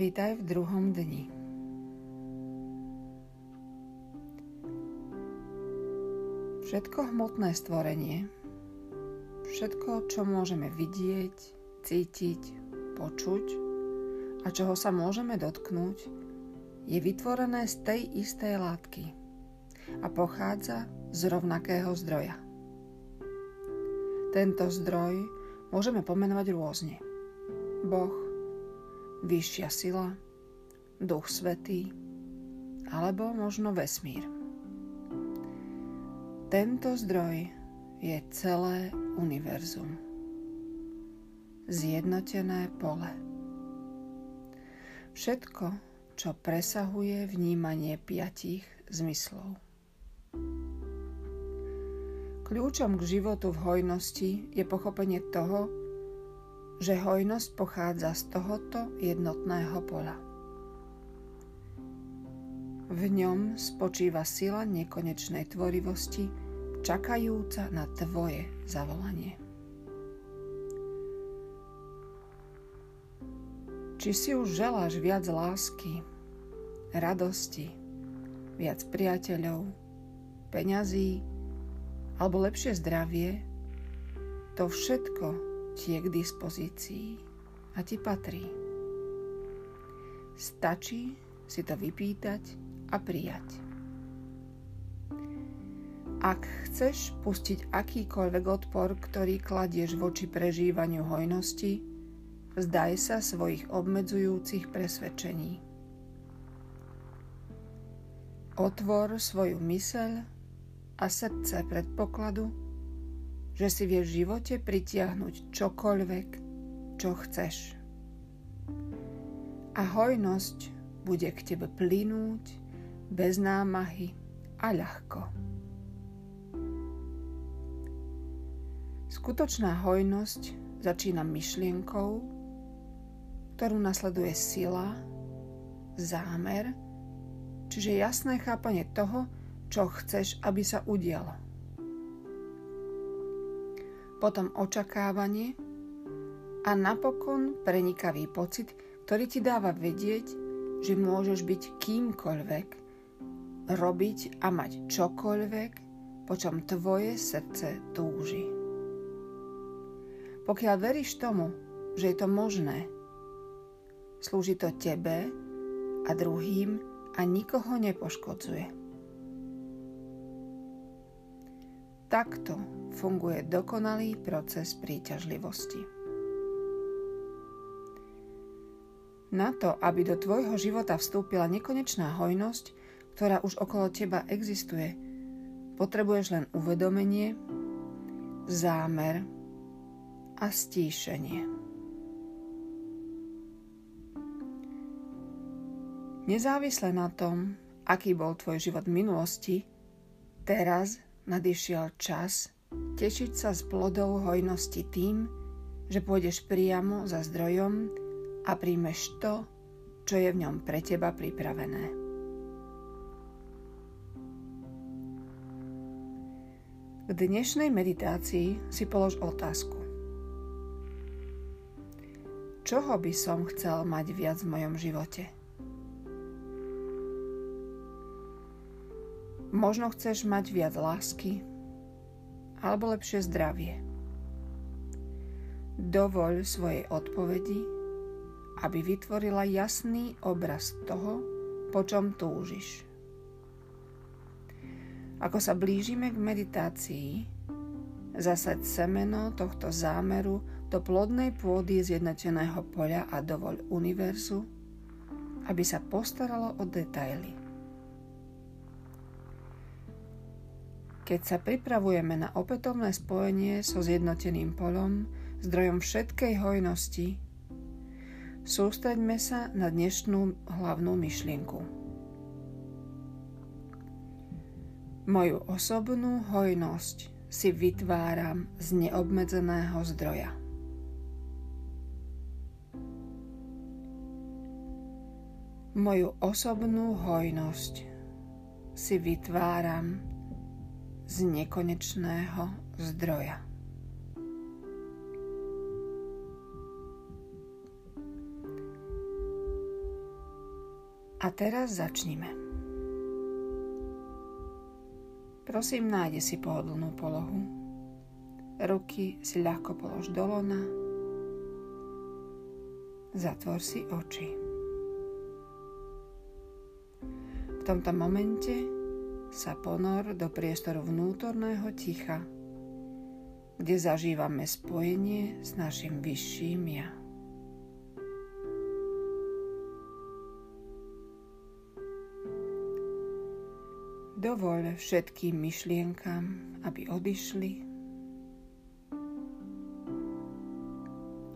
Vítaj v druhom dni. Všetko hmotné stvorenie, všetko, čo môžeme vidieť, cítiť, počuť a čoho sa môžeme dotknúť, je vytvorené z tej istej látky a pochádza z rovnakého zdroja. Tento zdroj môžeme pomenovať rôzne. Boh, vyššia sila, duch svetý alebo možno vesmír. Tento zdroj je celé univerzum. Zjednotené pole. Všetko, čo presahuje vnímanie piatich zmyslov. Kľúčom k životu v hojnosti je pochopenie toho, že hojnosť pochádza z tohoto jednotného pola. V ňom spočíva sila nekonečnej tvorivosti, čakajúca na tvoje zavolanie. Či si už želáš viac lásky, radosti, viac priateľov, peňazí alebo lepšie zdravie, to všetko je k dispozícii a ti patrí. Stačí si to vypýtať a prijať. Ak chceš pustiť akýkoľvek odpor, ktorý kladieš voči prežívaniu hojnosti, vzdaj sa svojich obmedzujúcich presvedčení. Otvor svoju myseľ a srdce predpokladu, že si vie v živote pritiahnuť čokoľvek, čo chceš. A hojnosť bude k tebe plynúť bez námahy a ľahko. Skutočná hojnosť začína myšlienkou, ktorú nasleduje sila, zámer, čiže jasné chápanie toho, čo chceš, aby sa udialo potom očakávanie a napokon prenikavý pocit, ktorý ti dáva vedieť, že môžeš byť kýmkoľvek, robiť a mať čokoľvek, po čom tvoje srdce túži. Pokiaľ veríš tomu, že je to možné, slúži to tebe a druhým a nikoho nepoškodzuje. Takto funguje dokonalý proces príťažlivosti. Na to, aby do tvojho života vstúpila nekonečná hojnosť, ktorá už okolo teba existuje, potrebuješ len uvedomenie, zámer a stíšenie. Nezávisle na tom, aký bol tvoj život v minulosti, teraz nadišiel čas tešiť sa z plodov hojnosti tým, že pôjdeš priamo za zdrojom a príjmeš to, čo je v ňom pre teba pripravené. K dnešnej meditácii si polož otázku. Čoho by som chcel mať viac v mojom živote? Možno chceš mať viac lásky, alebo lepšie zdravie. Dovoľ svojej odpovedi, aby vytvorila jasný obraz toho, po čom túžiš. Ako sa blížime k meditácii, zasaď semeno tohto zámeru do plodnej pôdy zjednoteného poľa a dovoľ univerzu, aby sa postaralo o detaily. Keď sa pripravujeme na opätovné spojenie so zjednoteným polom, zdrojom všetkej hojnosti, sústreďme sa na dnešnú hlavnú myšlienku. Moju osobnú hojnosť si vytváram z neobmedzeného zdroja. Moju osobnú hojnosť si vytváram z nekonečného zdroja. A teraz začnime. Prosím, nájde si pohodlnú polohu. Ruky si ľahko polož do lona. Zatvor si oči. V tomto momente sa ponor do priestoru vnútorného ticha, kde zažívame spojenie s našim vyšším ja. Dovoľ všetkým myšlienkam, aby odišli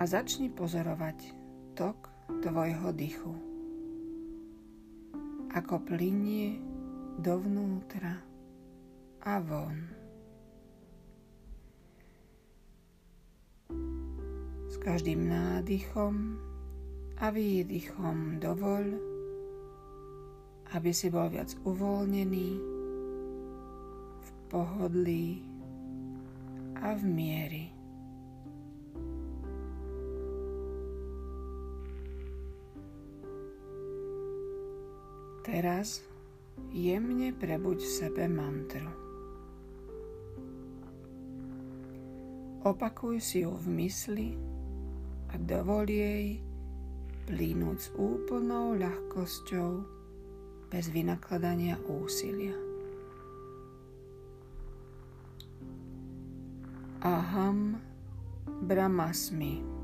a začni pozorovať tok tvojho dychu. Ako plinie dovnútra a von. S každým nádychom a výdychom dovoľ, aby si bol viac uvoľnený, v pohodlí a v miery. Teraz jemne prebuď v sebe mantru. Opakuj si ju v mysli a dovol jej plínuť s úplnou ľahkosťou bez vynakladania úsilia. Aham Brahmasmi.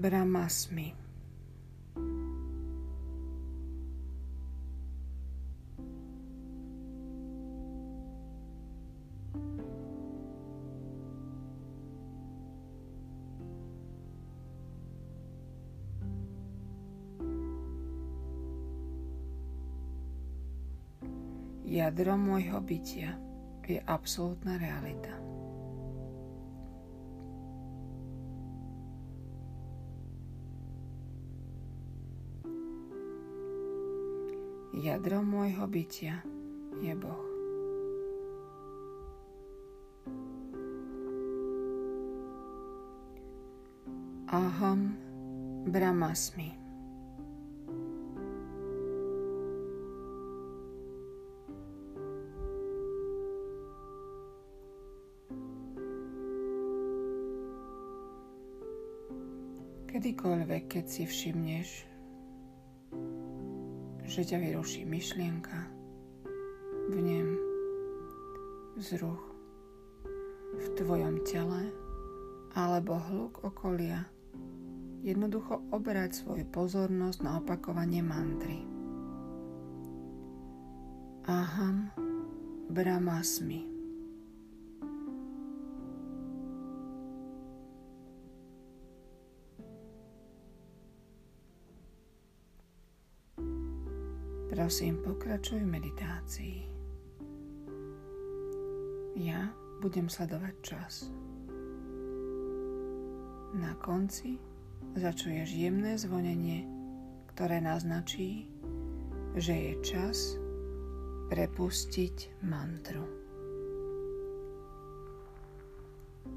Brahmasmi. Jadro môjho bytia je absolútna realita. Jadro môjho bytia je Boh. Aham Brahmasmi. Kedykoľvek, keď si všimneš, že ťa vyruší myšlienka, vnem, vzruch v tvojom tele alebo hluk okolia, jednoducho obrať svoju pozornosť na opakovanie mantry. Aham Brahmasmi. Prosím, pokračuj v meditácii. Ja budem sledovať čas. Na konci začuješ jemné zvonenie, ktoré naznačí, že je čas prepustiť mantru.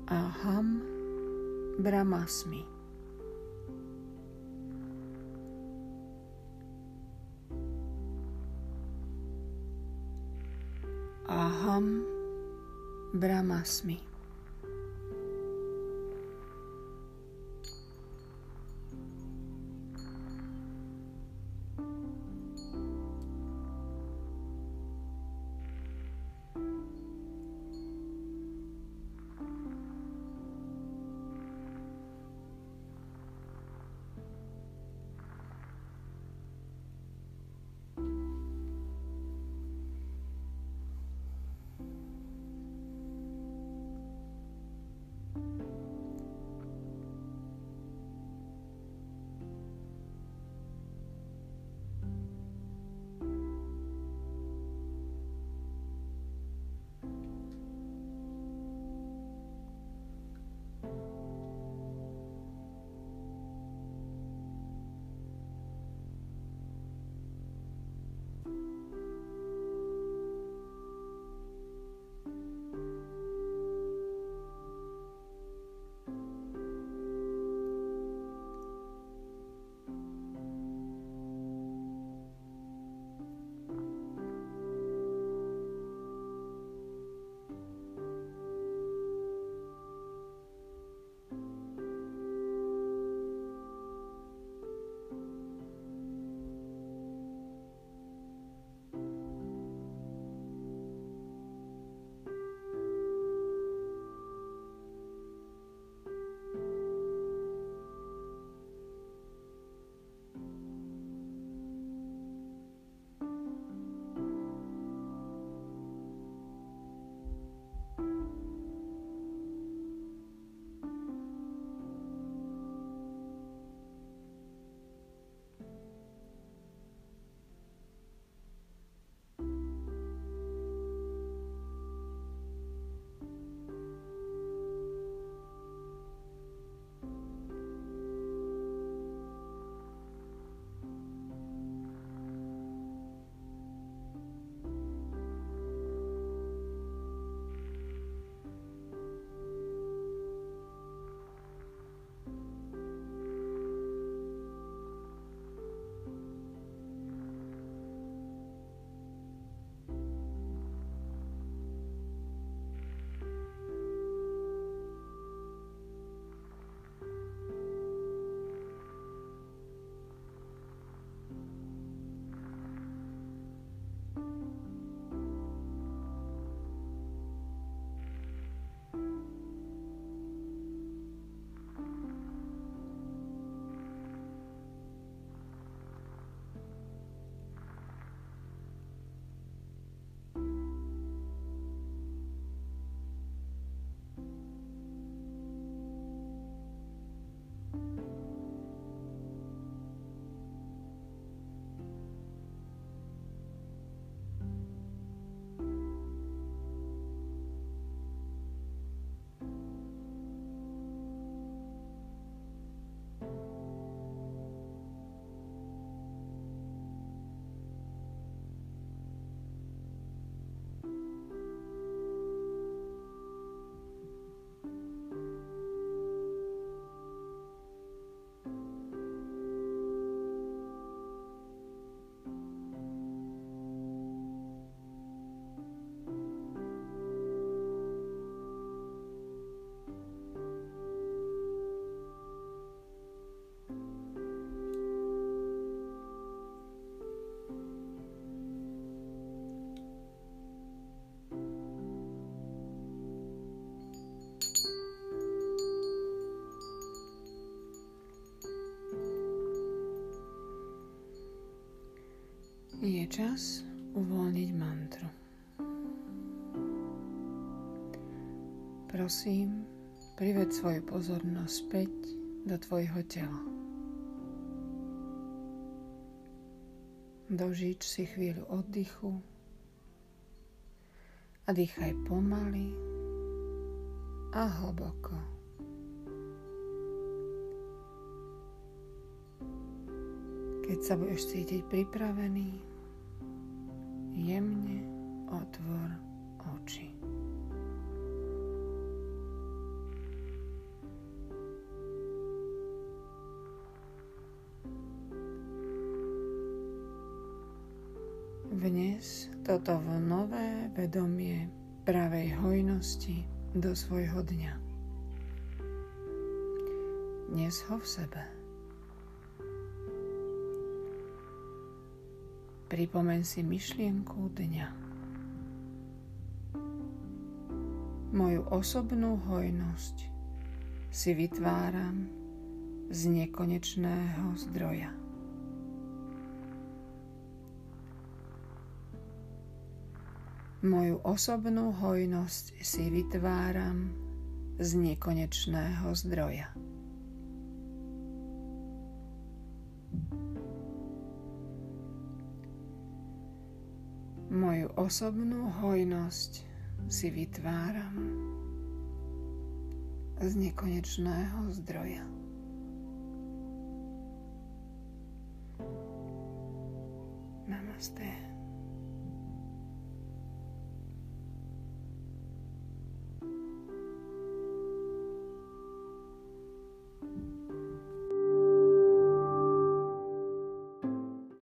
Aham Brahmasmi. Aham Brahmasmi. Čas uvoľniť mantru. Prosím, prived svoju pozornosť späť do tvojho tela. Dožič si chvíľu oddychu a dýchaj pomaly a hlboko. Keď sa budeš cítiť pripravený, jemne otvor oči. Vnes toto v nové vedomie pravej hojnosti do svojho dňa. Dnes ho v sebe. Pripomeň si myšlienku dňa. Moju osobnú hojnosť si vytváram z nekonečného zdroja. Moju osobnú hojnosť si vytváram z nekonečného zdroja. Moju osobnú hojnosť si vytváram z nekonečného zdroja. Namaste.